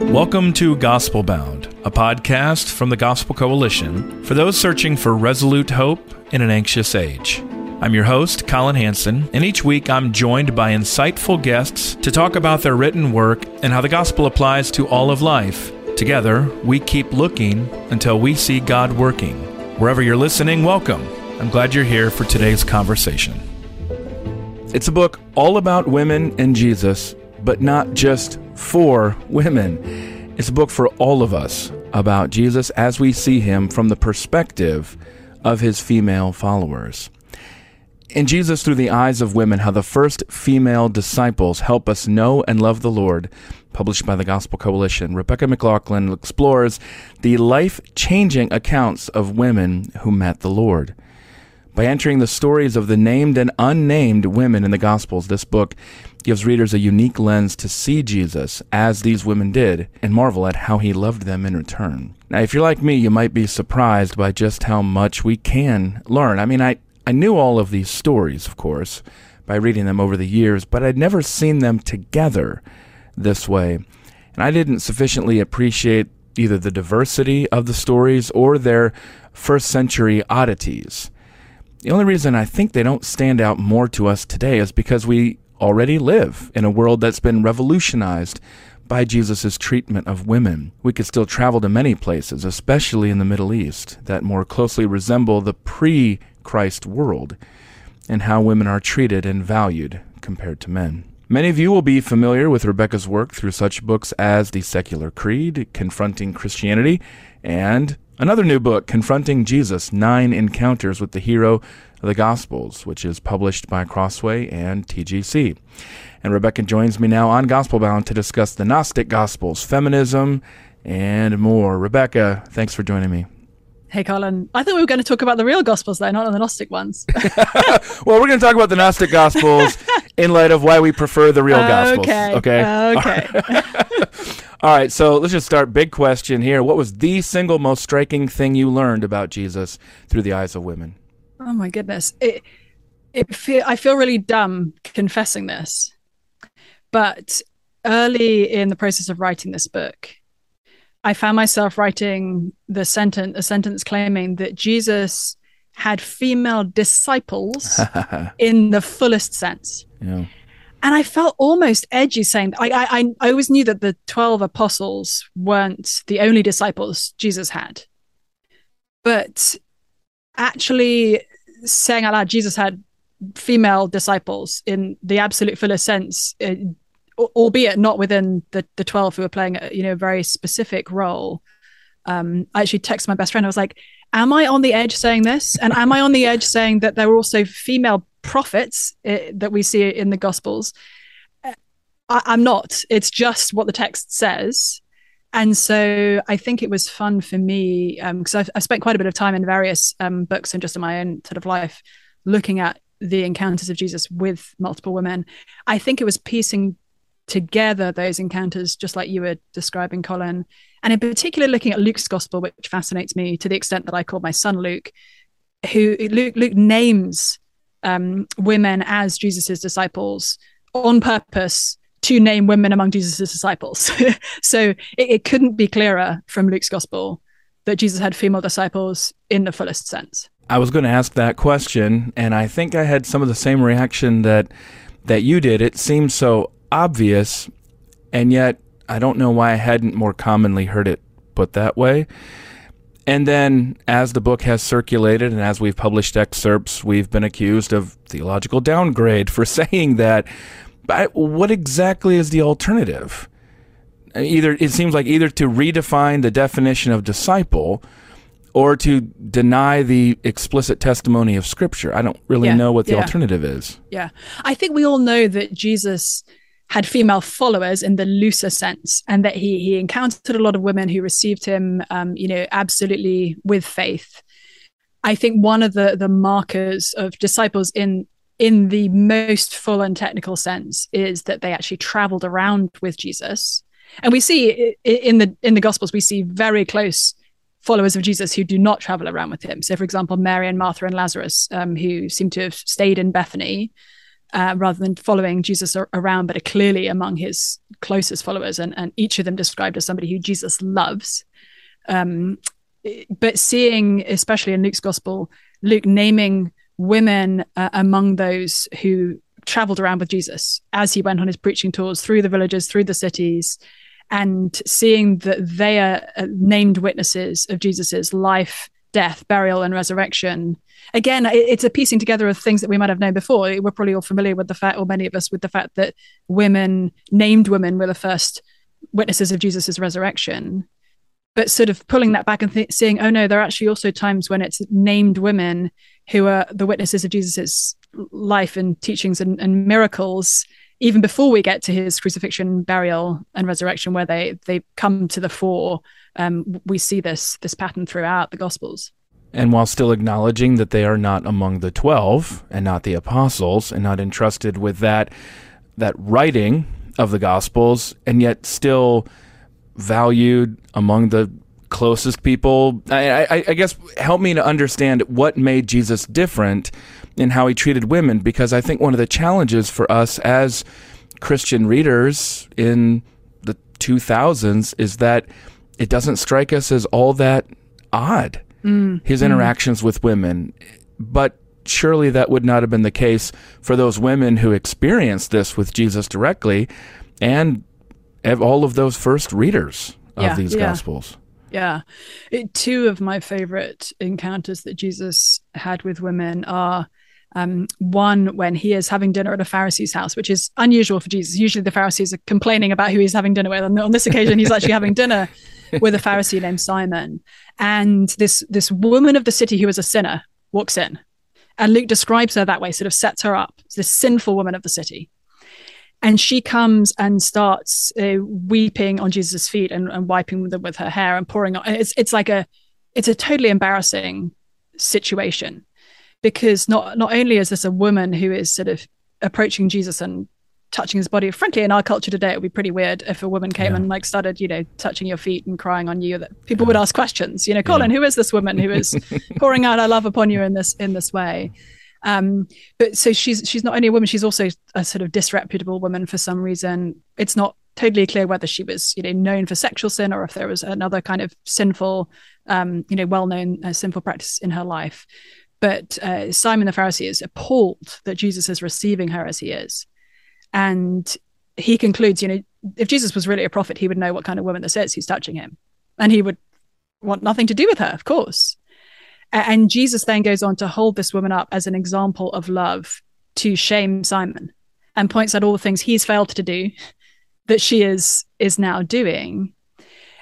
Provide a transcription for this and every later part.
Welcome to Gospel Bound, a podcast from the Gospel Coalition for those searching for resolute hope in an anxious age. I'm your host, Collin Hansen, and each week I'm joined by insightful guests to talk about their written work and how the gospel applies to all of life. Together, we keep looking until we see God working. Wherever you're listening, welcome. I'm glad you're here for today's conversation. It's a book all about women and Jesus, but not just for women. It's a book for all of us about Jesus as we see him from the perspective of his female followers. In Jesus Through the Eyes of Women How the First Female Disciples Help Us Know and Love the Lord, published by the Gospel Coalition, Rebecca McLaughlin explores the life changing accounts of women who met the Lord. By entering the stories of the named and unnamed women in the Gospels, this book gives readers a unique lens to see Jesus as these women did and marvel at how he loved them in return. Now, if you're like me, you might be surprised by just how much we can learn. I mean, I, I knew all of these stories, of course, by reading them over the years, but I'd never seen them together this way. And I didn't sufficiently appreciate either the diversity of the stories or their first century oddities. The only reason I think they don't stand out more to us today is because we already live in a world that's been revolutionized by Jesus' treatment of women. We could still travel to many places, especially in the Middle East, that more closely resemble the pre Christ world and how women are treated and valued compared to men. Many of you will be familiar with Rebecca's work through such books as The Secular Creed, Confronting Christianity, and Another new book, Confronting Jesus Nine Encounters with the Hero of the Gospels, which is published by Crossway and TGC. And Rebecca joins me now on Gospel Bound to discuss the Gnostic Gospels, feminism, and more. Rebecca, thanks for joining me. Hey, Collin. I thought we were going to talk about the real Gospels, though, not the Gnostic ones. well, we're going to talk about the Gnostic Gospels in light of why we prefer the real Gospels. Okay. Okay. Okay. All right, so let's just start. Big question here. What was the single most striking thing you learned about Jesus through the eyes of women? Oh my goodness. It, it feel, I feel really dumb confessing this, but early in the process of writing this book, I found myself writing the sentence, a sentence claiming that Jesus had female disciples in the fullest sense. Yeah and I felt almost edgy saying I, I I always knew that the twelve apostles weren't the only disciples Jesus had, but actually saying out loud Jesus had female disciples in the absolute fullest sense, uh, albeit not within the the twelve who were playing a, you know a very specific role. Um, I actually texted my best friend. I was like, "Am I on the edge saying this? And am I on the edge saying that there were also female prophets uh, that we see in the Gospels. Uh, I, am not. It's just what the text says. And so I think it was fun for me because um, I've, I've, spent quite a bit of time in various um, books and just in my own sort of life looking at the encounters of Jesus with multiple women. I think it was piecing together those encounters, just like you were describing, Collin. And in particular, looking at Luke's gospel, which fascinates me to the extent that I call my son Luke, who Luke, Luke names um, women as Jesus's disciples on purpose to name women among Jesus's disciples. so it, it couldn't be clearer from Luke's gospel that Jesus had female disciples in the fullest sense. I was going to ask that question, and I think I had some of the same reaction that that you did. It seems so obvious, and yet I don't know why I hadn't more commonly heard it put that way. And then, as the book has circulated and as we've published excerpts, we've been accused of theological downgrade for saying that. But what exactly is the alternative? Either it seems like either to redefine the definition of disciple, or to deny the explicit testimony of Scripture. I don't really Yeah, know what the yeah. alternative is. Yeah. I think we all know that Jesus had female followers in the looser sense and that he he encountered a lot of women who received him um, you know, absolutely with faith. I think one of the the markers of disciples in in the most full and technical sense is that they actually traveled around with Jesus. And we see in the in the gospels we see very close followers of Jesus who do not travel around with him. So, for example, Mary and Martha and Lazarus, um, who seem to have stayed in Bethany uh, rather than following Jesus around, but are clearly among his closest followers, and, and each of them described as somebody who Jesus loves. Um, but seeing, especially in Luke's gospel, Luke naming women uh, among those who traveled around with Jesus as he went on his preaching tours through the villages, through the cities, and seeing that they are uh, named witnesses of Jesus's life, death, burial, and resurrection. Again, it's a piecing together of things that we might have known before. We're probably all familiar with the fact, or many of us, with the fact that women, named women, were the first witnesses of Jesus's resurrection. But sort of pulling that back and th- seeing, oh no, there are actually also times when it's named women who are the witnesses of Jesus's life and teachings and, and miracles even before we get to his crucifixion, burial, and resurrection, where they they come to the fore, um, we see this this pattern throughout the Gospels. And while still acknowledging that they are not among the 12 and not the apostles and not entrusted with that that writing of the gospels and yet still valued among the closest people I, I, I guess help me to understand what made jesus different in how he treated women because i think one of the challenges for us as christian readers in the 2000s is that it doesn't strike us as all that odd mm. his mm. interactions with women. But surely that would not have been the case for those women who experienced this with Jesus directly and all of those first readers of Yeah, these yeah. gospels. Yeah, it, two of my favorite encounters that Jesus had with women are. Um, one when he is having dinner at a Pharisee's house, which is unusual for Jesus. Usually the Pharisees are complaining about who he's having dinner with, and on this occasion he's actually having dinner with a Pharisee named Simon. And this this woman of the city who is a sinner walks in, and Luke describes her that way, sort of sets her up. This sinful woman of the city, and she comes and starts uh, weeping on Jesus' feet and, and wiping them with her hair and pouring on. It's it's like a it's a totally embarrassing situation because not not only is this a woman who is sort of approaching Jesus and touching his body. Frankly, in our culture today, it would be pretty weird if a woman came Yeah. and like started, you know, touching your feet and crying on you. That people would ask questions. You know, Collin, who is this woman who is pouring out her love upon you in this in this way? Um, but so she's she's not only a woman, she's also a sort of disreputable woman for some reason. It's not totally clear whether she was, you know, known for sexual sin or if there was another kind of sinful, um, you know, well-known uh, sinful practice in her life. But uh, Simon the Pharisee is appalled that Jesus is receiving her as he is, and he concludes, you know, if Jesus was really a prophet, he would know what kind of woman this is who's touching him, and he would want nothing to do with her, of course. And Jesus then goes on to hold this woman up as an example of love to shame Simon and points out all the things he's failed to do that she is is now doing.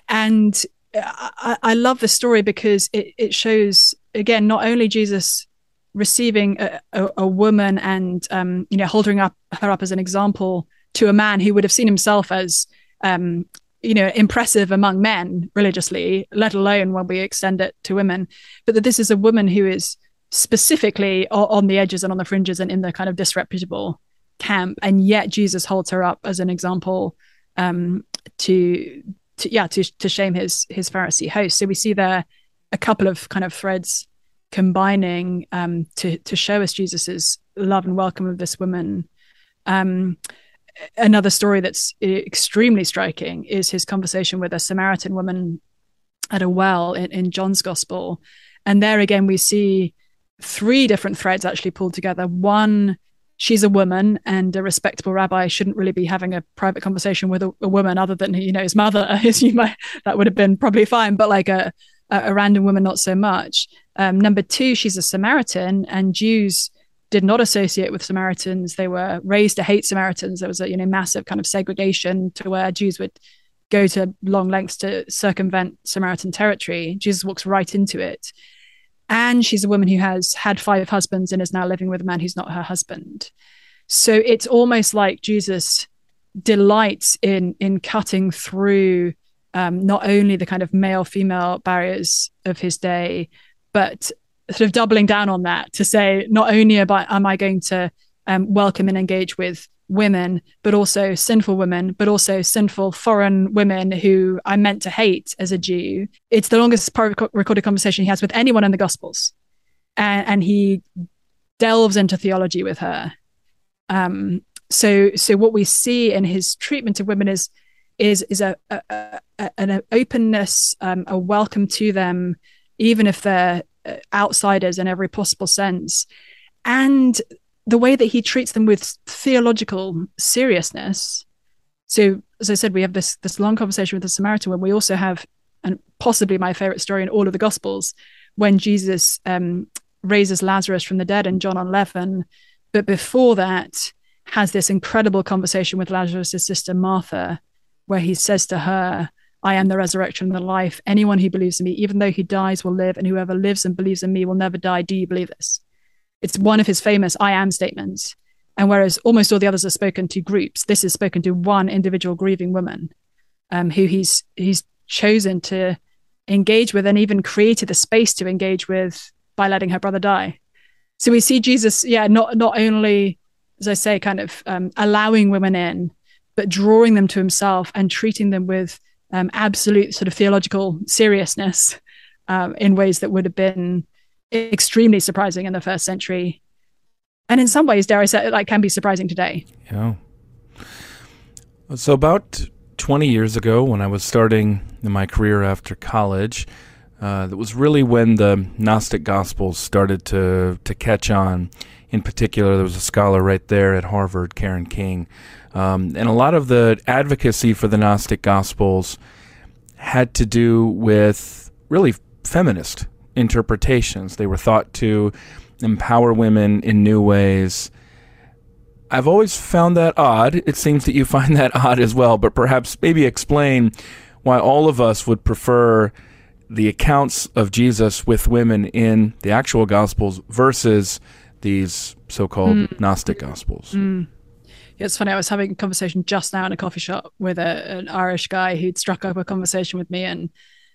And I, I I love the story because it, it shows again not only Jesus receiving a, a, a woman and um, you know holding up her up as an example to a man who would have seen himself as um, you know impressive among men religiously, let alone when we extend it to women, but that this is a woman who is specifically on the edges and on the fringes and in the kind of disreputable camp, and yet Jesus holds her up as an example um, to to yeah to to shame his his Pharisee host. So we see there a couple of kind of threads combining um, to to show us Jesus's love and welcome of this woman. Um, another story that's extremely striking is his conversation with a Samaritan woman at a well in, in John's Gospel, and there again we see three different threads actually pulled together. One she's a woman and a respectable rabbi shouldn't really be having a private conversation with a, a woman other than you know his mother. You might that would have been probably fine but like a a, a random woman not so much. Um, number two she's a samaritan and jews did not associate with samaritans they were raised to hate samaritans there was a you know massive kind of segregation to where jews would go to long lengths to circumvent Samaritan territory. Jesus walks right into it. And she's a woman who has had five husbands and is now living with a man who's not her husband. So it's almost like Jesus delights in in cutting through um, not only the kind of male female barriers of his day, but sort of doubling down on that to say not only about am I going to um, welcome and engage with women, but also sinful women, but also sinful foreign women who I meant to hate as a Jew. It's the longest recorded conversation he has with anyone in the Gospels. And, and he delves into theology with her. Um, so, so what we see in his treatment of women is is is a, a, a an openness, um, a welcome to them, even if they're outsiders in every possible sense, and the way that he treats them with theological seriousness. So, as I said, we have this this long conversation with the Samaritan when we also have, and possibly my favorite story in all of the Gospels, when Jesus um, raises Lazarus from the dead in John 11. But before that, has this incredible conversation with Lazarus' sister Martha, where he says to her, I am the resurrection and the life. Anyone who believes in me, even though he dies, will live, and whoever lives and believes in me will never die. Do you believe this? It's one of his famous I am statements. And whereas almost all the others are spoken to groups, this is spoken to one individual grieving woman um, who he's he's chosen to engage with and even created the space to engage with by letting her brother die. So we see Jesus, yeah, not not only, as I say, kind of um, allowing women in, but drawing them to himself and treating them with um, absolute sort of theological seriousness um, in ways that would have been extremely surprising in the first century. And in some ways, dare I say, it like can be surprising today. Yeah. So about 20 years ago, when I was starting in my career after college, uh, that was really when the Gnostic Gospels started to to catch on. In particular, there was a scholar right there at Harvard, Karen King, um, and a lot of the advocacy for the Gnostic Gospels had to do with really feminist interpretations. They were thought to empower women in new ways. I've always found that odd. It seems that you find that odd as well, but perhaps maybe explain why all of us would prefer the accounts of Jesus with women in the actual Gospels versus these so called mm. Gnostic Gospels. Mm. It's funny. I was having a conversation just now in a coffee shop with a, an Irish guy who'd struck up a conversation with me, and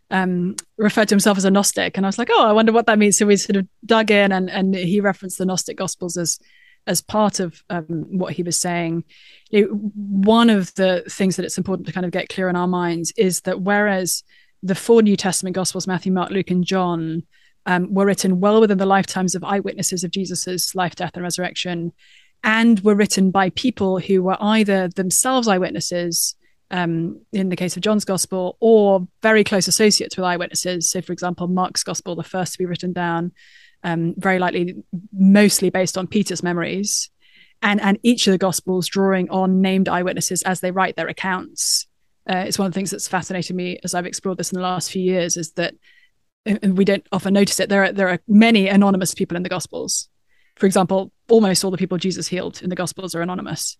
um, referred to himself as a Gnostic, and I was like, oh, I wonder what that means. So we sort of dug in, and and he referenced the Gnostic Gospels as as part of um, what he was saying. You know, one of the things that it's important to kind of get clear in our minds is that whereas the four New Testament Gospels, Matthew, Mark, Luke, and John, um, were written well within the lifetimes of eyewitnesses of Jesus's life, death, and resurrection, and were written by people who were either themselves eyewitnesses um, in the case of John's gospel, or very close associates with eyewitnesses. So, for example, Mark's gospel, the first to be written down, um, very likely mostly based on Peter's memories, and and each of the gospels drawing on named eyewitnesses as they write their accounts. Uh, it's one of the things that's fascinated me as I've explored this in the last few years is that we don't often notice it. There are there are many anonymous people in the gospels. For example, almost all the people Jesus healed in the gospels are anonymous.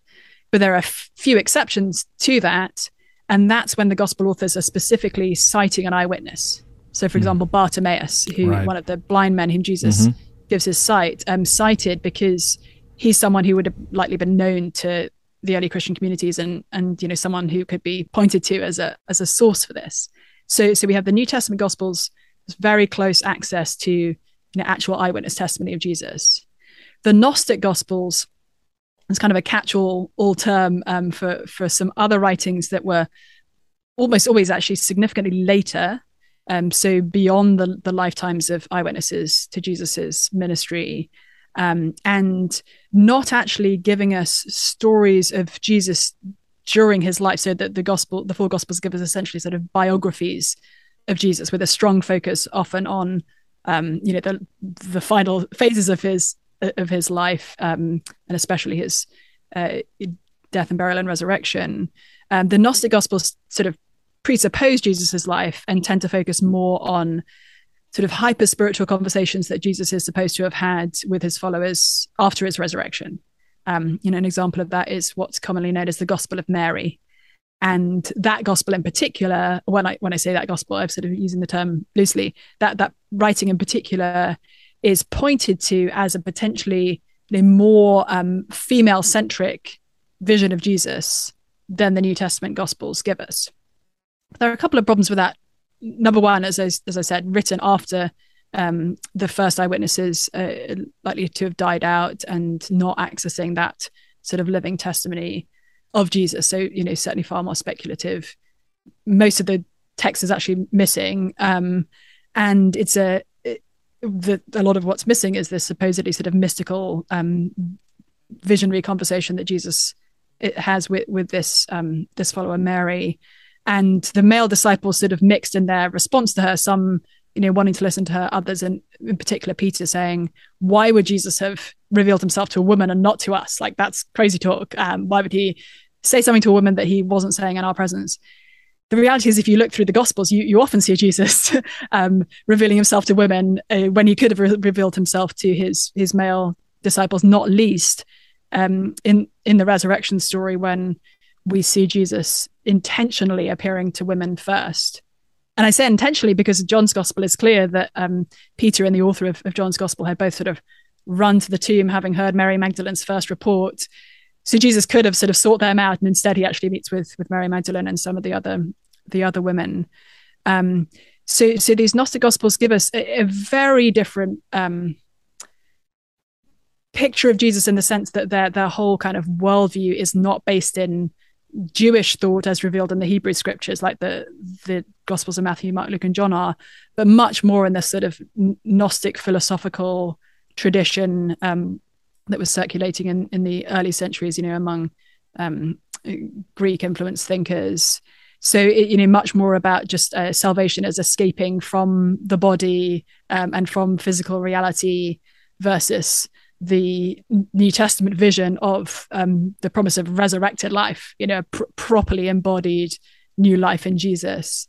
But there are a few exceptions to that. And that's when the gospel authors are specifically citing an eyewitness. So, for mm. example, Bartimaeus, who right. one of the blind men whom Jesus mm-hmm. gives his sight, um, cited because he's someone who would have likely been known to the early Christian communities and and you know someone who could be pointed to as a as a source for this. So so we have the New Testament Gospels, very close access to you know actual eyewitness testimony of Jesus. The Gnostic Gospels is kind of a catch-all all term um, for for some other writings that were almost always actually significantly later um, so beyond the, the lifetimes of eyewitnesses to jesus's ministry um, and not actually giving us stories of jesus during his life so that the gospel the four gospels give us essentially sort of biographies of jesus with a strong focus often on um, you know the the final phases of his of his life, um, and especially his uh, death and burial and resurrection. Um, the Gnostic Gospels sort of presuppose Jesus's life and tend to focus more on sort of hyper spiritual conversations that Jesus is supposed to have had with his followers after his resurrection. Um, you know, an example of that is what's commonly known as the Gospel of Mary. And that gospel in particular when i when i say that gospel i'm sort of using the term loosely that that writing in particular is pointed to as a potentially a more um, female centric vision of jesus than the new testament gospels give us. There are a couple of problems with that. Number one as I, as I said written after um, the first eyewitnesses uh, likely to have died out and not accessing that sort of living testimony of Jesus. So, you know, certainly far more speculative. Most of the text is actually missing. Um, and it's a, a lot of what's missing is this supposedly sort of mystical, um, visionary conversation that Jesus has with, with this, um, this follower, Mary. And the male disciples sort of mixed in their response to her, some you know, wanting to listen to her, others, and in particular Peter saying, "Why would Jesus have revealed himself to a woman and not to us? Like that's crazy talk. Um, why would he say something to a woman that he wasn't saying in our presence?" The reality is, if you look through the Gospels, you, you often see Jesus um, revealing himself to women uh, when he could have re- revealed himself to his his male disciples, not least um, in in the resurrection story when we see Jesus intentionally appearing to women first and I say intentionally because John's gospel is clear that um, Peter and the author of, of, John's gospel had both sort of run to the tomb having heard Mary Magdalene's first report. So Jesus could have sort of sought them out, and instead he actually meets with with Mary Magdalene and some of the other the other women. Um, so so these Gnostic gospels give us a, a very different um, picture of Jesus in the sense that their their whole kind of worldview is not based in Jewish thought as revealed in the Hebrew scriptures, like the the Gospels of Matthew, Mark, Luke, and John are, but much more in this sort of Gnostic philosophical tradition um, that was circulating in, in the early centuries, you know, among um, Greek influenced thinkers. So, it, you know, much more about just uh, salvation as escaping from the body um, and from physical reality versus the New Testament vision of um, the promise of resurrected life, you know, pr- properly embodied new life in Jesus.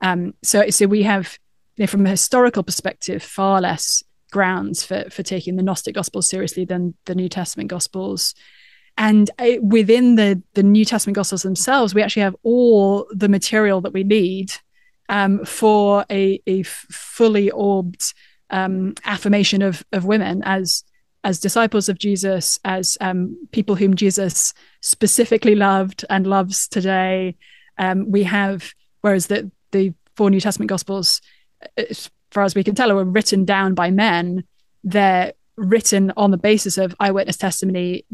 Um, so, so we have, you know, from a historical perspective, far less grounds for for taking the Gnostic Gospels seriously than the New Testament Gospels. And uh, within the the New Testament Gospels themselves, we actually have all the material that we need um, for a, a fully orbed um, affirmation of of women as as disciples of Jesus, as um, people whom Jesus specifically loved and loves today. Um, we have, whereas the, the four New Testament Gospels, as far as we can tell, were written down by men, they're written on the basis of eyewitness testimony,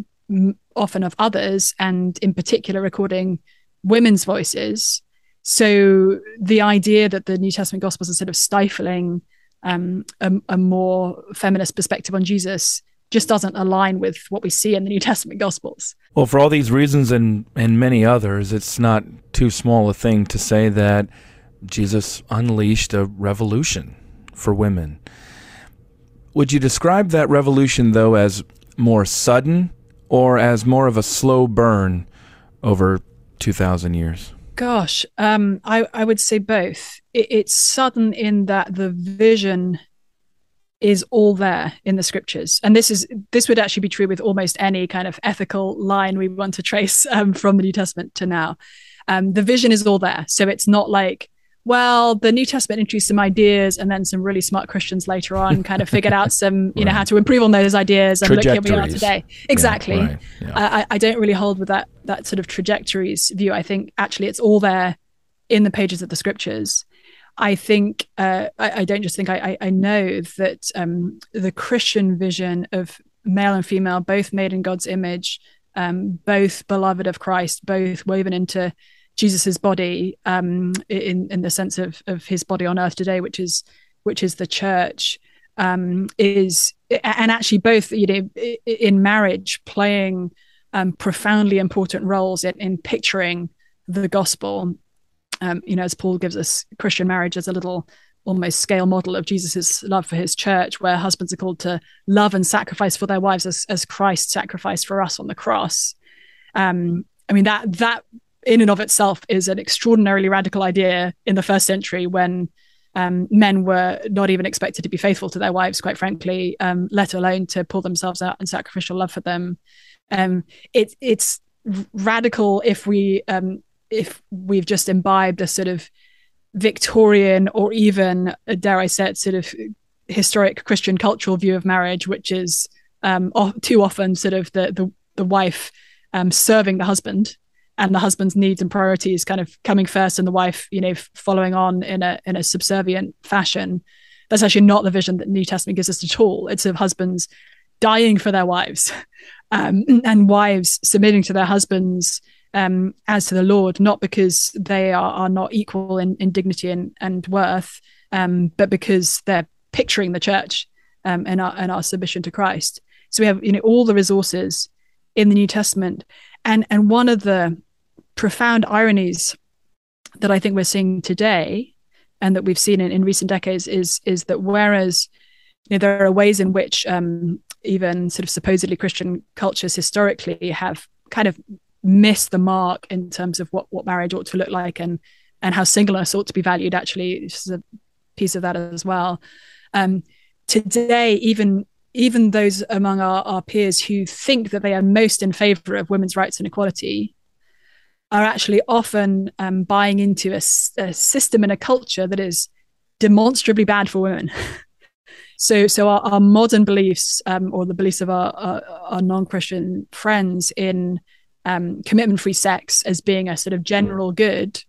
often of others, and in particular, recording women's voices. So the idea that the New Testament Gospels are sort of stifling um, a, a, more feminist perspective on Jesus just doesn't align with what we see in the New Testament Gospels. Well, for all these reasons and, and many others, it's not too small a thing to say that Jesus unleashed a revolution for women. Would you describe that revolution, though, as more sudden or as more of a slow burn over 2,000 years? Gosh, um, I, I would say both. It, it's sudden in that the vision is all there in the scriptures and this is this would actually be true with almost any kind of ethical line we want to trace um, from the new testament to now um, the vision is all there so it's not like well the new testament introduced some ideas and then some really smart christians later on kind of figured out some you right. know how to improve on those ideas and look here we are today exactly yeah, right. yeah. I, I don't really hold with that that sort of trajectories view i think actually it's all there in the pages of the scriptures I think uh, I, I, don't just think I, I know that um, the Christian vision of male and female, both made in God's image, um, both beloved of Christ, both woven into Jesus's body um, in in the sense of of his body on earth today, which is which is the church, um, is and actually both you know in marriage playing um, profoundly important roles in, in picturing the gospel um, you know, as Paul gives us Christian marriage as a little almost scale model of Jesus's love for his church, where husbands are called to love and sacrifice for their wives as, as Christ sacrificed for us on the cross. Um, I mean, that that in and of itself is an extraordinarily radical idea in the first century when um, men were not even expected to be faithful to their wives, quite frankly, um, let alone to pull themselves out in sacrificial love for them. Um, it, it's radical if we um, if we've just imbibed a sort of Victorian or even, uh, dare I say it, sort of historic Christian cultural view of marriage, which is um, too often sort of the the, the wife um, serving the husband and the husband's needs and priorities kind of coming first and the wife you know following on in a in a subservient fashion that's actually not the vision that new testament gives us at all it's of husbands dying for their wives um, and wives submitting to their husbands um, as to the Lord, not because they are, are not equal in, in dignity and, and worth, um, but because they're picturing the church um, and, our, and our submission to Christ. So we have you know all the resources in the New Testament, and and one of the profound ironies that I think we're seeing today, and that we've seen in, in recent decades, is is that whereas you know, there are ways in which um, even sort of supposedly Christian cultures historically have kind of missed the mark in terms of what, what marriage ought to look like and and how singleness ought to be valued. Actually, this is a piece of that as well. Um, today, even even those among our, our peers who think that they are most in favor of women's rights and equality are actually often um, buying into a, a, system and a culture that is demonstrably bad for women. so, so our, our modern beliefs, um, or the beliefs of our, our, our non-Christian friends in um, commitment-free sex as being a sort of general good,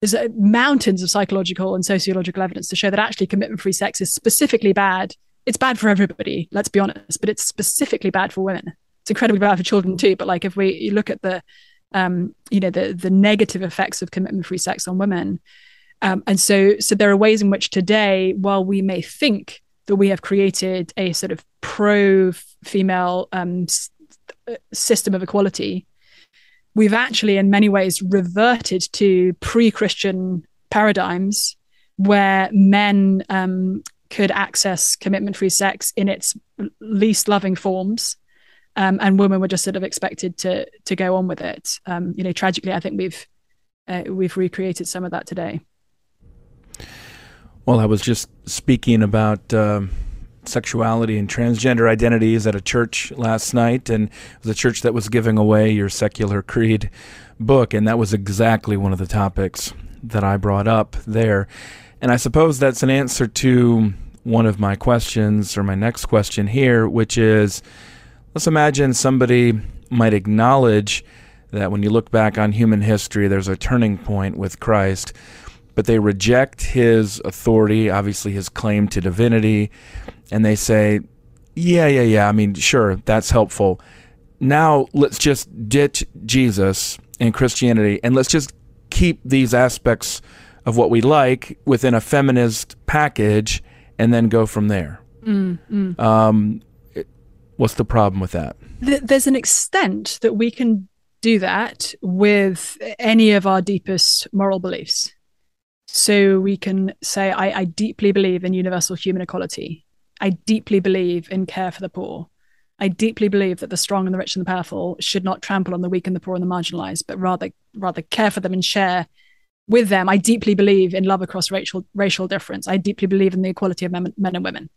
there's uh, mountains of psychological and sociological evidence to show that actually commitment-free sex is specifically bad. It's bad for everybody, let's be honest, but it's specifically bad for women. It's incredibly bad for children too. But like if we look at the um, you know the the negative effects of commitment-free sex on women, um, and so so there are ways in which today, while we may think that we have created a sort of pro-female um, s- uh, system of equality, we've actually, in many ways, reverted to pre Christian paradigms where men um, could access commitment free sex in its least loving forms. Um, and women were just sort of expected to to go on with it. Um, you know, tragically, I think we've uh, we've recreated some of that today. Well, I was just speaking about um, sexuality and transgender identities at a church last night, and it was a church that was giving away your secular creed book, and that was exactly one of the topics that I brought up there. And I suppose that's an answer to one of my questions, or my next question here, which is let's imagine somebody might acknowledge that when you look back on human history, there's a turning point with Christ, but they reject his authority, obviously his claim to divinity, and they say, yeah, yeah, yeah, I mean, sure, that's helpful. Now let's just ditch Jesus and Christianity and let's just keep these aspects of what we like within a feminist package and then go from there. Mm, mm. Um, what's the problem with that? There's an extent that we can do that with any of our deepest moral beliefs. So we can say, I, I deeply believe in universal human equality. I deeply believe in care for the poor. I deeply believe that the strong and the rich and the powerful should not trample on the weak and the poor and the marginalized, but rather rather care for them and share with them. I deeply believe in love across racial racial difference. I deeply believe in the equality of men, men and women.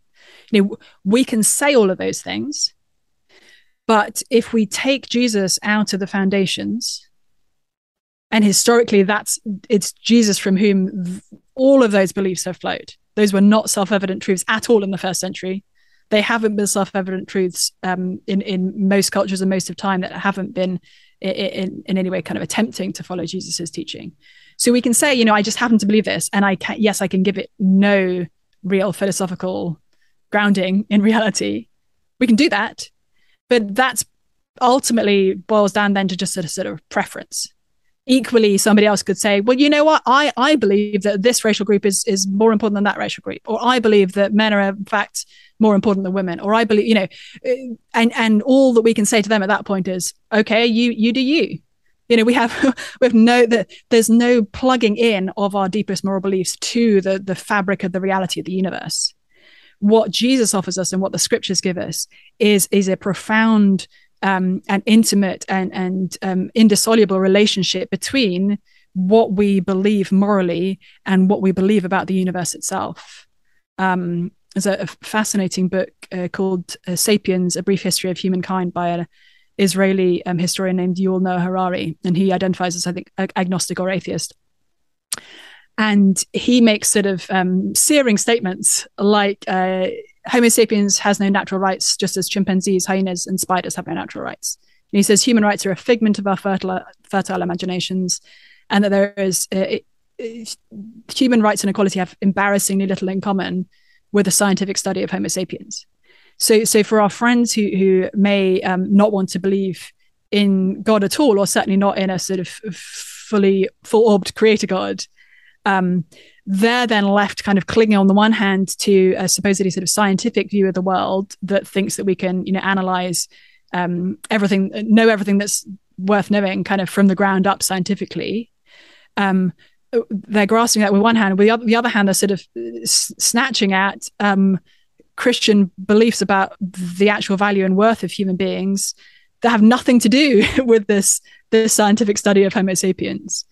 You know, we can say all of those things, but if we take Jesus out of the foundations, and historically that's it's Jesus from whom all of those beliefs have flowed those were not self-evident truths at all in the first century. They haven't been self-evident truths um, in in most cultures and most of time that haven't been in, in, in any way kind of attempting to follow Jesus's teaching. So we can say, you know, I just happen to believe this, and I can yes, I can give it no real philosophical grounding in reality. We can do that, but that's ultimately boils down then to just a sort of preference. Equally somebody else could say well you know what? I i believe that this racial group is is more important than that racial group or i believe that men are in fact more important than women or i believe you know uh, and and all that we can say to them at that point is okay you you do you. You know we have we have no that there's no plugging in of our deepest moral beliefs to the the fabric of the reality of the universe what jesus offers us and what the scriptures give us is is a profound um, an intimate and, and um, indissoluble relationship between what we believe morally and what we believe about the universe itself. Um, there's a, fascinating book uh, called uh, Sapiens: A Brief History of Humankind by a, Israeli um, historian named Yuval Noah Harari, and he identifies as, I think, agnostic or atheist. And he makes sort of um, searing statements like uh, Homo sapiens has no natural rights, just as chimpanzees, hyenas, and spiders have no natural rights. And he says human rights are a figment of our fertile, fertile imaginations, and that there is uh, it, human rights and equality have embarrassingly little in common with the scientific study of Homo sapiens. So, so for our friends who who may um, not want to believe in God at all, or certainly not in a sort of fully full orbed creator God, um, they're then left kind of clinging on the one hand to a supposedly sort of scientific view of the world that thinks that we can, you know, analyze um, everything, know everything that's worth knowing, kind of from the ground up scientifically. Um, they're grasping that with one hand, with the other, the other hand, they're sort of snatching at um, Christian beliefs about the actual value and worth of human beings that have nothing to do with this this scientific study of Homo sapiens.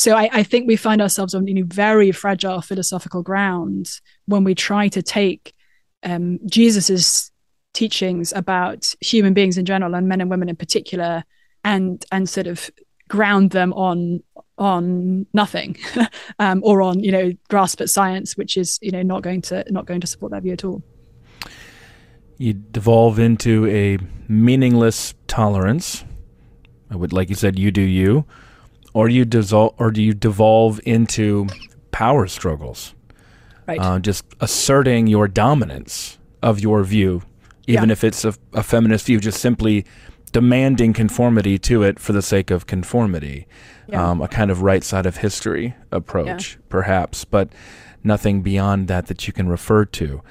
So I, I, think we find ourselves on you know very fragile philosophical ground when we try to take um, Jesus's teachings about human beings in general and men and women in particular and and sort of ground them on on nothing um, or on you know grasp at science which is you know not going to not going to support that view at all. You devolve into a meaningless tolerance. I would like you said you do you or you dissolve or do you devolve into power struggles right uh, just asserting your dominance of your view even yeah. if it's a, a feminist view just simply demanding conformity to it for the sake of conformity. Yeah. Um, a kind of right side of history approach, yeah. perhaps, but nothing beyond that that you can refer to.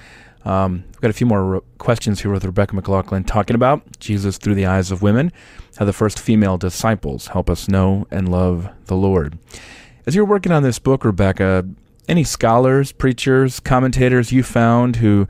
Um, we've got a few more re- questions here with Rebecca McLaughlin talking about Jesus through the eyes of women, how the first female disciples help us know and love the Lord. As you're working on this book, Rebecca, any scholars, preachers, commentators you found who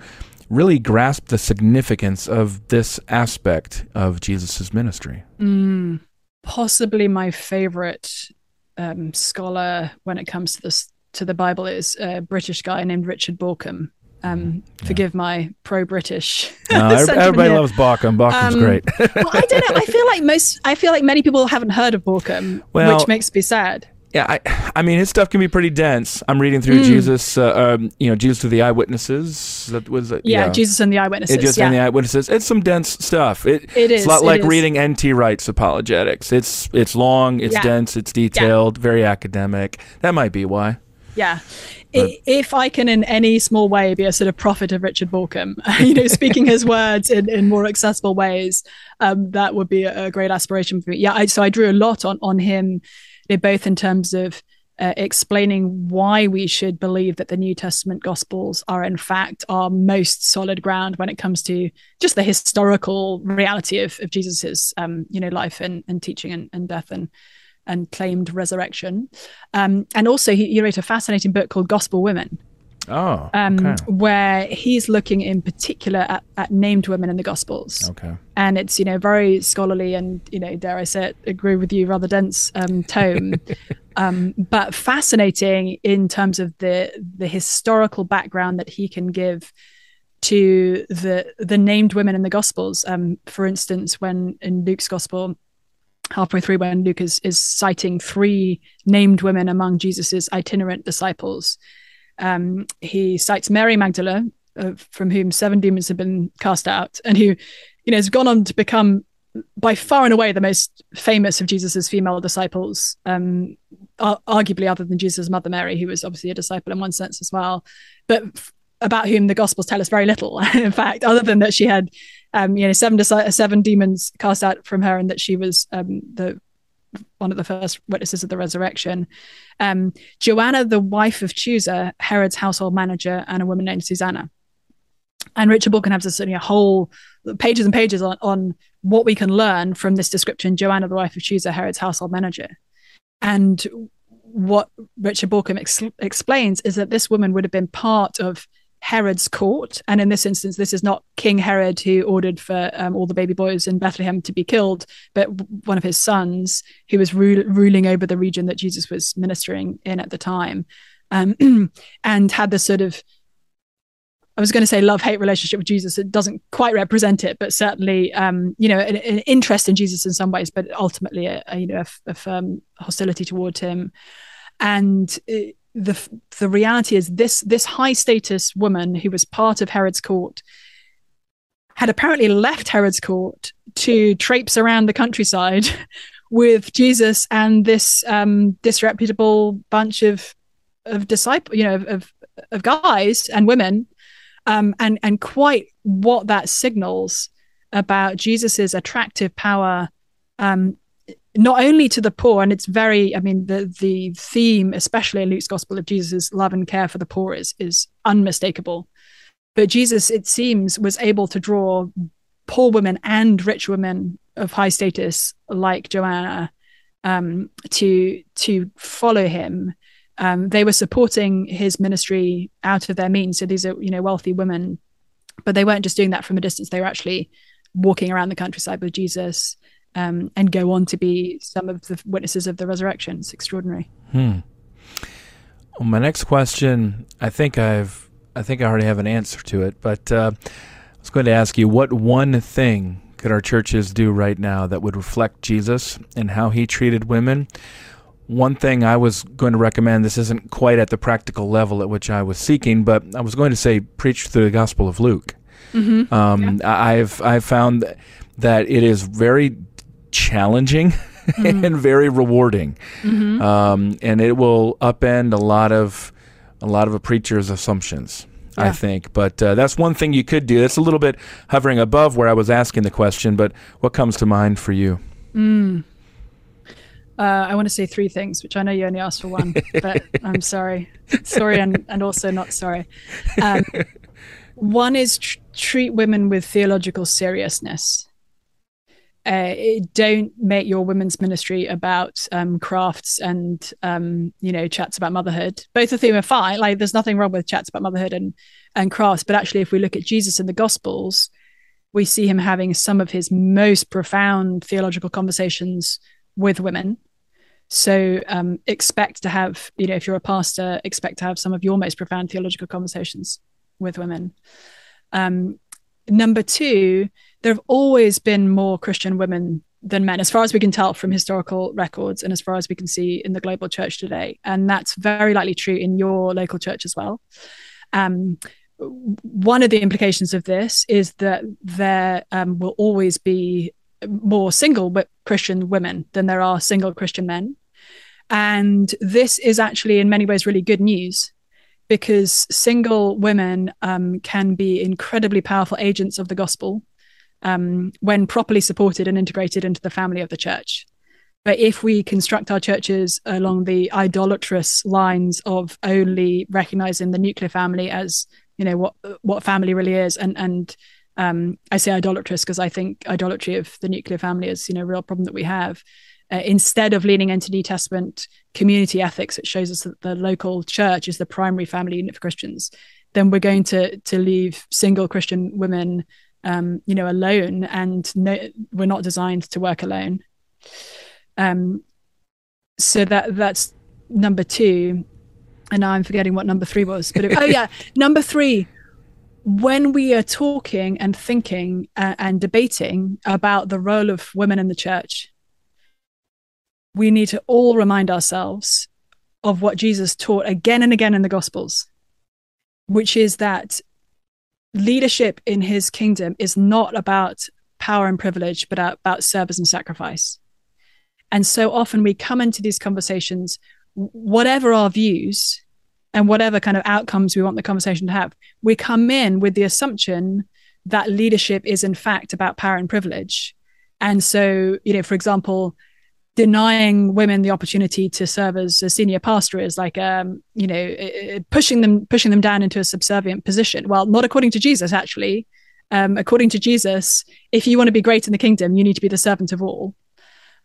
really grasp the significance of this aspect of Jesus' ministry? Mm, possibly my favorite um, scholar when it comes to this to the Bible is a British guy named Richard Bauckham. Um, yeah. Forgive my pro-British. No, everybody loves Bauckham. Bauckham's um, great. well, I don't know. I feel like most. I feel like many people haven't heard of Bauckham, well, which makes me sad yeah, I, I mean, his stuff can be pretty dense. I'm reading through mm. Jesus, uh, um, you know, Jesus through the eyewitnesses. That was it. Yeah, yeah. Jesus and the eyewitnesses. It just yeah. and the eyewitnesses. It's some dense stuff. It, it is. It's a lot like is. reading N.T. Wright's apologetics. It's it's long, it's yeah. dense, it's detailed, very academic. That might be why. Yeah. But, if I can in any small way be a sort of prophet of Richard Bauckham, you know, speaking his words in, in more accessible ways, um, that would be a, a great aspiration for me. Yeah, I, so I drew a lot on on him, both in terms of uh, explaining why we should believe that the New Testament Gospels are, in fact, our most solid ground when it comes to just the historical reality of, of Jesus's, um, you know, life and, and teaching and, and death and and claimed resurrection. Um, and also, he, he, wrote a fascinating book called Gospel Women. Oh, um, okay. where he's looking in particular at, at, named women in the Gospels. Okay, and it's you know very scholarly and you know dare I say it, agree with you, rather dense um, tone. um, but fascinating in terms of the the historical background that he can give to the the named women in the Gospels. Um, for instance, when in Luke's Gospel, halfway through, when Luke is is citing three named women among Jesus's itinerant disciples, um, he cites Mary Magdalene, uh, from whom seven demons have been cast out, and who, you know, has gone on to become by far and away the most famous of Jesus's female disciples, um, arguably other than Jesus' mother Mary, who was obviously a disciple in one sense as well, but f- about whom the Gospels tell us very little. in fact, other than that she had, um, you know, seven deci- seven demons cast out from her, and that she was um, the one of the first witnesses of the resurrection. Um, Joanna, the wife of Chuza, Herod's household manager, and a woman named Susanna. And Richard Bauckham has a, a whole pages and pages on, on what we can learn from this description Joanna, the wife of Chuza, Herod's household manager. And what Richard Bauckham ex- explains is that this woman would have been part of Herod's court. And in this instance, this is not King Herod who ordered for um, all the baby boys in Bethlehem to be killed, but one of his sons who was ru- ruling over the region that Jesus was ministering in at the time um, and had this sort of I was going to say love hate relationship with Jesus. It doesn't quite represent it, but certainly, um, you know, an, an, interest in Jesus in some ways, but ultimately, a, a you know, a, a, firm hostility towards him. And it, the the reality is, this this high status woman who was part of Herod's court had apparently left Herod's court to traipse around the countryside with Jesus and this um, disreputable bunch of of disciples, you know, of, of guys and women um, and and quite what that signals about Jesus's attractive power, um, not only to the poor, and it's very, I mean, the the theme, especially in Luke's Gospel, of Jesus's love and care for the poor is is unmistakable. But Jesus, it seems, was able to draw poor women and rich women of high status, like Joanna, um, to to follow him um, they were supporting his ministry out of their means. So these are, you know, wealthy women, but they weren't just doing that from a distance. They were actually walking around the countryside with Jesus um, and go on to be some of the witnesses of the resurrection. It's extraordinary. Hmm. Well, my next question, I think I've, I think I already have an answer to it, but uh, I was going to ask you, what one thing could our churches do right now that would reflect Jesus and how he treated women? one thing I was going to recommend, this isn't quite at the practical level at which I was seeking, but I was going to say preach through the Gospel of Luke. Mm-hmm. Um, yeah. I've I've found that it is very challenging mm-hmm. and very rewarding, mm-hmm. um, and it will upend a lot of a lot of a preacher's assumptions. Yeah. I think, but uh, that's one thing you could do. That's a little bit hovering above where I was asking the question, but what comes to mind for you? Mm. Uh, I want to say three things, which I know you only asked for one, but I'm sorry. Sorry, and, and also not sorry. Um, one is tr- treat women with theological seriousness. Uh, don't make your women's ministry about um, crafts and um, you know chats about motherhood. Both of them are fine. Like there's nothing wrong with chats about motherhood and and crafts. But actually, if we look at Jesus in the Gospels, we see him having some of his most profound theological conversations with women so um, expect to have, you know, if you're a pastor, expect to have some of your most profound theological conversations with women. Um, number two, there have always been more Christian women than men, as far as we can tell from historical records and as far as we can see in the global church today. And that's very likely true in your local church as well. Um, one of the implications of this is that there um, will always be more single but Christian women than there are single Christian men. And this is actually, in many ways, really good news because single women um, can be incredibly powerful agents of the gospel um, when properly supported and integrated into the family of the church. But if we construct our churches along the idolatrous lines of only recognizing the nuclear family as you know what what family really is, and and um, I say idolatrous because I think idolatry of the nuclear family is you know a real problem that we have uh, instead of leaning into New Testament community ethics, it shows us that the local church is the primary family unit for Christians. Then we're going to to leave single Christian women, um, you know, alone, and no, we're not designed to work alone. Um, so that that's number two, and now I'm forgetting what number three was. But it, oh yeah, number three when we are talking and thinking uh, and debating about the role of women in the church, we need to all remind ourselves of what Jesus taught again and again in the Gospels, which is that leadership in his kingdom is not about power and privilege, but about service and sacrifice. And so often we come into these conversations, whatever our views and whatever kind of outcomes we want the conversation to have, we come in with the assumption that leadership is in fact about power and privilege. And so, you know, for example, denying women the opportunity to serve as a senior pastor is like um you know pushing them pushing them down into a subservient position. Well not according to jesus actually. Um according to jesus if you want to be great in the kingdom you need to be the servant of all.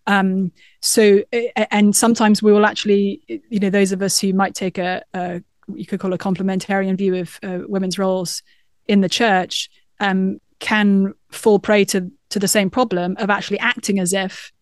Um so and sometimes we will actually you know those of us who might take a, a you could call a complementarian view of uh, women's roles in the church um can fall prey to to the same problem of actually acting as if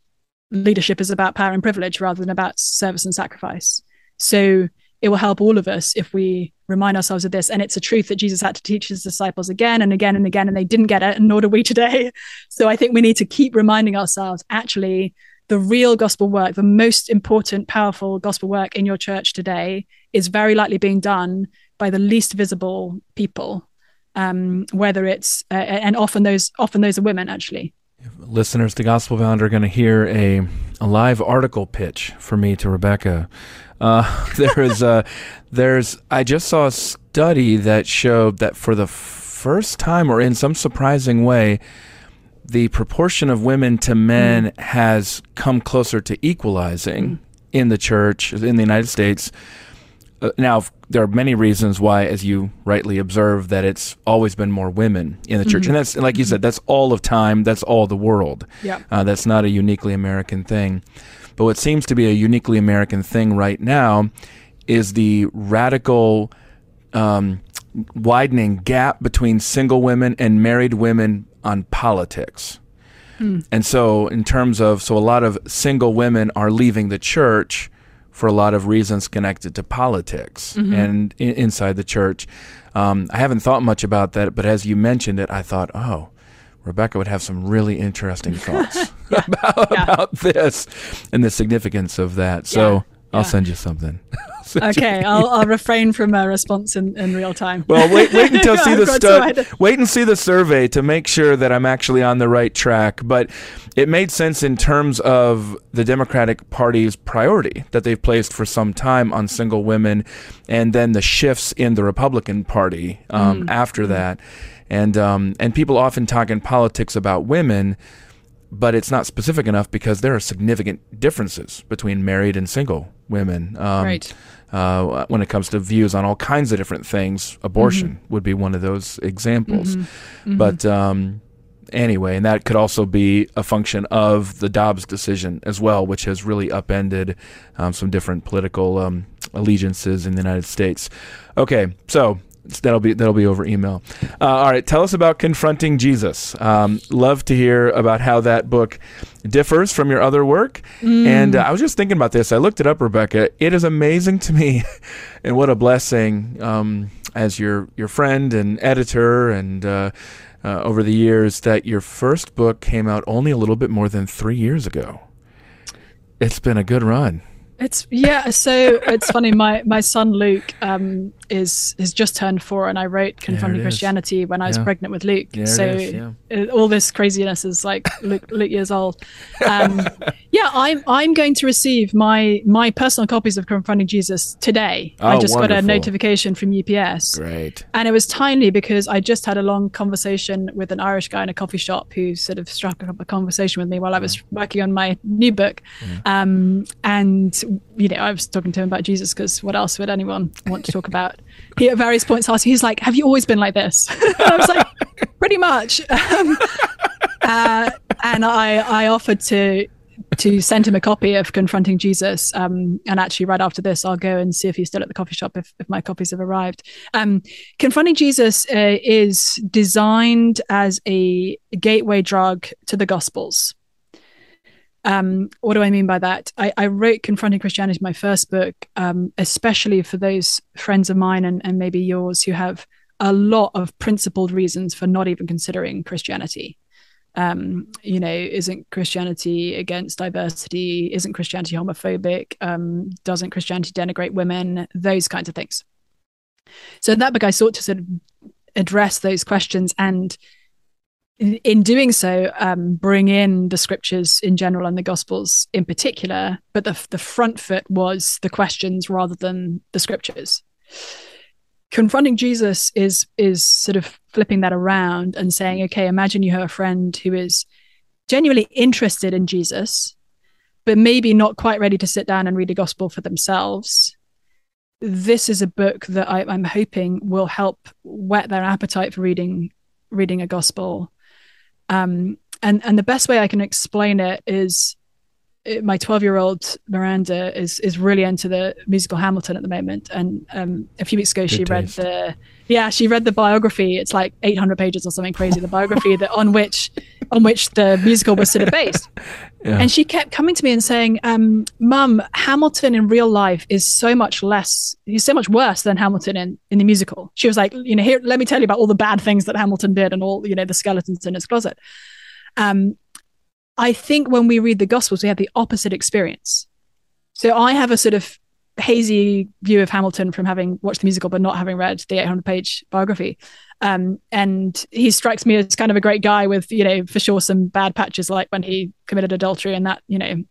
leadership is about power and privilege rather than about service and sacrifice. So it will help all of us if we remind ourselves of this. And it's a truth that Jesus had to teach his disciples again and again and again, and they didn't get it, and nor do we today. So I think we need to keep reminding ourselves actually, the real gospel work, the most important, powerful gospel work in your church today is very likely being done by the least visible people. Um, whether it's uh, and often those often those are women actually listeners to Gospel Bound are going to hear a, a live article pitch for me to Rebecca. Uh, there is a there's I just saw a study that showed that for the first time or in some surprising way, the proportion of women to men mm. has come closer to equalizing mm. in the church in the United States. Uh, now, there are many reasons why, as you rightly observe, that it's always been more women in the church, mm-hmm. and that's like you said, that's all of time, that's all the world. Yeah, uh, that's not a uniquely American thing. But what seems to be a uniquely American thing right now is the radical um, widening gap between single women and married women on politics. Mm. And so, in terms of, so a lot of single women are leaving the church for a lot of reasons connected to politics mm-hmm. and in, inside the church. Um, I haven't thought much about that, but as you mentioned it, I thought, oh, Rebecca would have some really interesting thoughts yeah. about, yeah. about this and the significance of that. So yeah. I'll send you something. okay, I'll, I'll refrain from a response in, in real time. Well, wait, wait until see the stu- wait and see the survey to make sure that I'm actually on the right track. But it made sense in terms of the Democratic Party's priority that they've placed for some time on single women, and then the shifts in the Republican Party um, mm. after mm. that, and um, and people often talk in politics about women but it's not specific enough because there are significant differences between married and single women. Um, right. Uh, when it comes to views on all kinds of different things, abortion mm-hmm. would be one of those examples. Mm-hmm. Mm-hmm. But um, anyway, and that could also be a function of the Dobbs decision as well, which has really upended um, some different political um, allegiances in the United States. Okay, so that'll be that'll be over email. Uh, all right, tell us about confronting Jesus. Um, love to hear about how that book differs from your other work. Mm. And uh, I was just thinking about this. I looked it up, Rebecca. It is amazing to me, and what a blessing um, as your your friend and editor and. Uh, uh, over the years, that your first book came out only a little bit more than three years ago. It's been a good run. It's yeah. So it's funny. My my son Luke um, is has just turned four, and I wrote Confronting Christianity when I was yeah. pregnant with Luke. so yeah. it, all this craziness is like Luke, Luke years old. Um, yeah, I'm I'm going to receive my my personal copies of Confronting Jesus today. Oh, I just wonderful. got a notification from UPS. Great. And it was timely because I just had a long conversation with an Irish guy in a coffee shop who sort of struck up a conversation with me while I was working on my new book. Um, and you know, I was talking to him about Jesus because what else would anyone want to talk about? He at various points asked, he's like, "Have you always been like this?" I was like, "Pretty much." Um, uh, and I, I offered to to send him a copy of Confronting Jesus. Um, and actually, right after this, I'll go and see if he's still at the coffee shop if, if my copies have arrived. Um, Confronting Jesus uh, is designed as a gateway drug to the Gospels. Um, what do I mean by that? I, I wrote Confronting Christianity, my first book, um, especially for those friends of mine and, and maybe yours who have a lot of principled reasons for not even considering Christianity. Um, you know, isn't Christianity against diversity? Isn't Christianity homophobic? Um, doesn't Christianity denigrate women? Those kinds of things. So in that book, I sought to sort of address those questions and in, doing so, um, bring in the scriptures in general and the gospels in particular, but the the front foot was the questions rather than the scriptures. Confronting Jesus is is sort of flipping that around and saying, okay, imagine you have a friend who is genuinely interested in Jesus, but maybe not quite ready to sit down and read a gospel for themselves. This is a book that I, I'm hoping will help whet their appetite for reading reading a gospel um, and and the best way I can explain it is it, uh, my 12 year old Miranda is is really into the musical Hamilton at the moment. And um, a few weeks ago, Good she taste. read the Yeah, she read the biography. It's like 800 pages or something crazy. The biography that on which on which the musical was sort of based. Yeah. And she kept coming to me and saying, um, "Mum, Hamilton in real life is so much less. He's so much worse than Hamilton in in the musical." She was like, "You know, here, let me tell you about all the bad things that Hamilton did and all you know the skeletons in his closet." Um, I think when we read the Gospels, we have the opposite experience. So I have a sort of hazy view of Hamilton from having watched the musical but not having read the 800 page biography. Um, and he strikes me as kind of a great guy with, you know, for sure some bad patches like when he committed adultery and that, you know,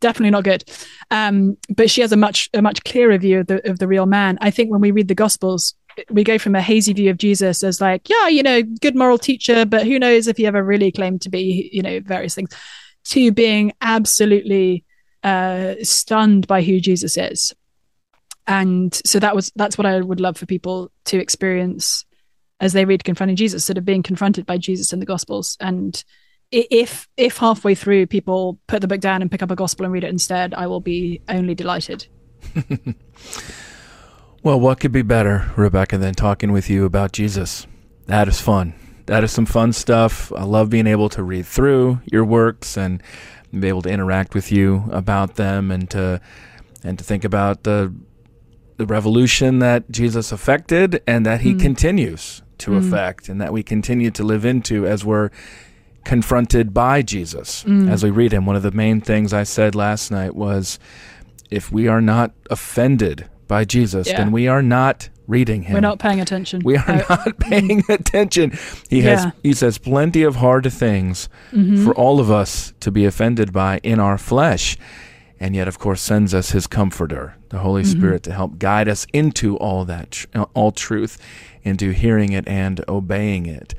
definitely not good. Um, but she has a much a much clearer view of the of the real man. I think when we read the Gospels, we go from a hazy view of Jesus as like, yeah, you know, good moral teacher, but who knows if he ever really claimed to be, you know, various things, to being absolutely uh, stunned by who Jesus is. And so that was that's what I would love for people to experience as they read confronting Jesus, sort of being confronted by Jesus in the Gospels. And if if halfway through people put the book down and pick up a gospel and read it instead, I will be only delighted. well, what could be better, Rebecca, than talking with you about Jesus? That is fun. That is some fun stuff. I love being able to read through your works and be able to interact with you about them and to and to think about the the revolution that Jesus affected and that he mm. continues to mm. affect and that we continue to live into as we're confronted by Jesus mm. as we read him. One of the main things I said last night was if we are not offended by Jesus, yeah. then we are not reading him. We're not paying attention. We are uh, not paying attention. He yeah. has he says plenty of hard things mm-hmm. for all of us to be offended by in our flesh. And yet of course sends us his comforter, the Holy mm-hmm. Spirit to help guide us into all that all truth, into hearing it and obeying it.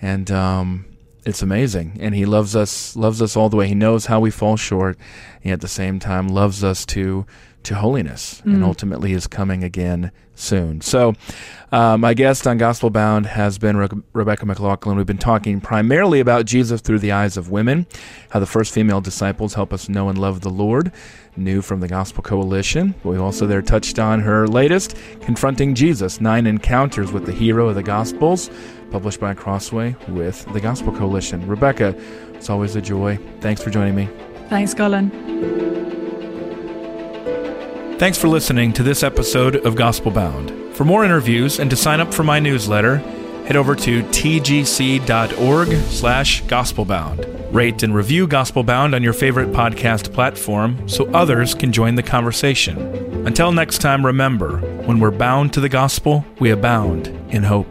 And um it's amazing and he loves us loves us all the way he knows how we fall short and at the same time loves us to to holiness mm. and ultimately is coming again soon. So, uh, my guest on Gospel Bound has been Re- Rebecca McLaughlin. We've been talking primarily about Jesus through the eyes of women, how the first female disciples help us know and love the Lord, new from the Gospel Coalition. We've also there touched on her latest, Confronting Jesus Nine Encounters with the Hero of the Gospels, published by Crossway with the Gospel Coalition. Rebecca, it's always a joy. Thanks for joining me. Thanks, Collin. Thanks for listening to this episode of Gospel Bound. For more interviews and to sign up for my newsletter, head over to tgc.org slash gospelbound. Rate and review Gospel Bound on your favorite podcast platform so others can join the conversation. Until next time, remember, when we're bound to the gospel, we abound in hope.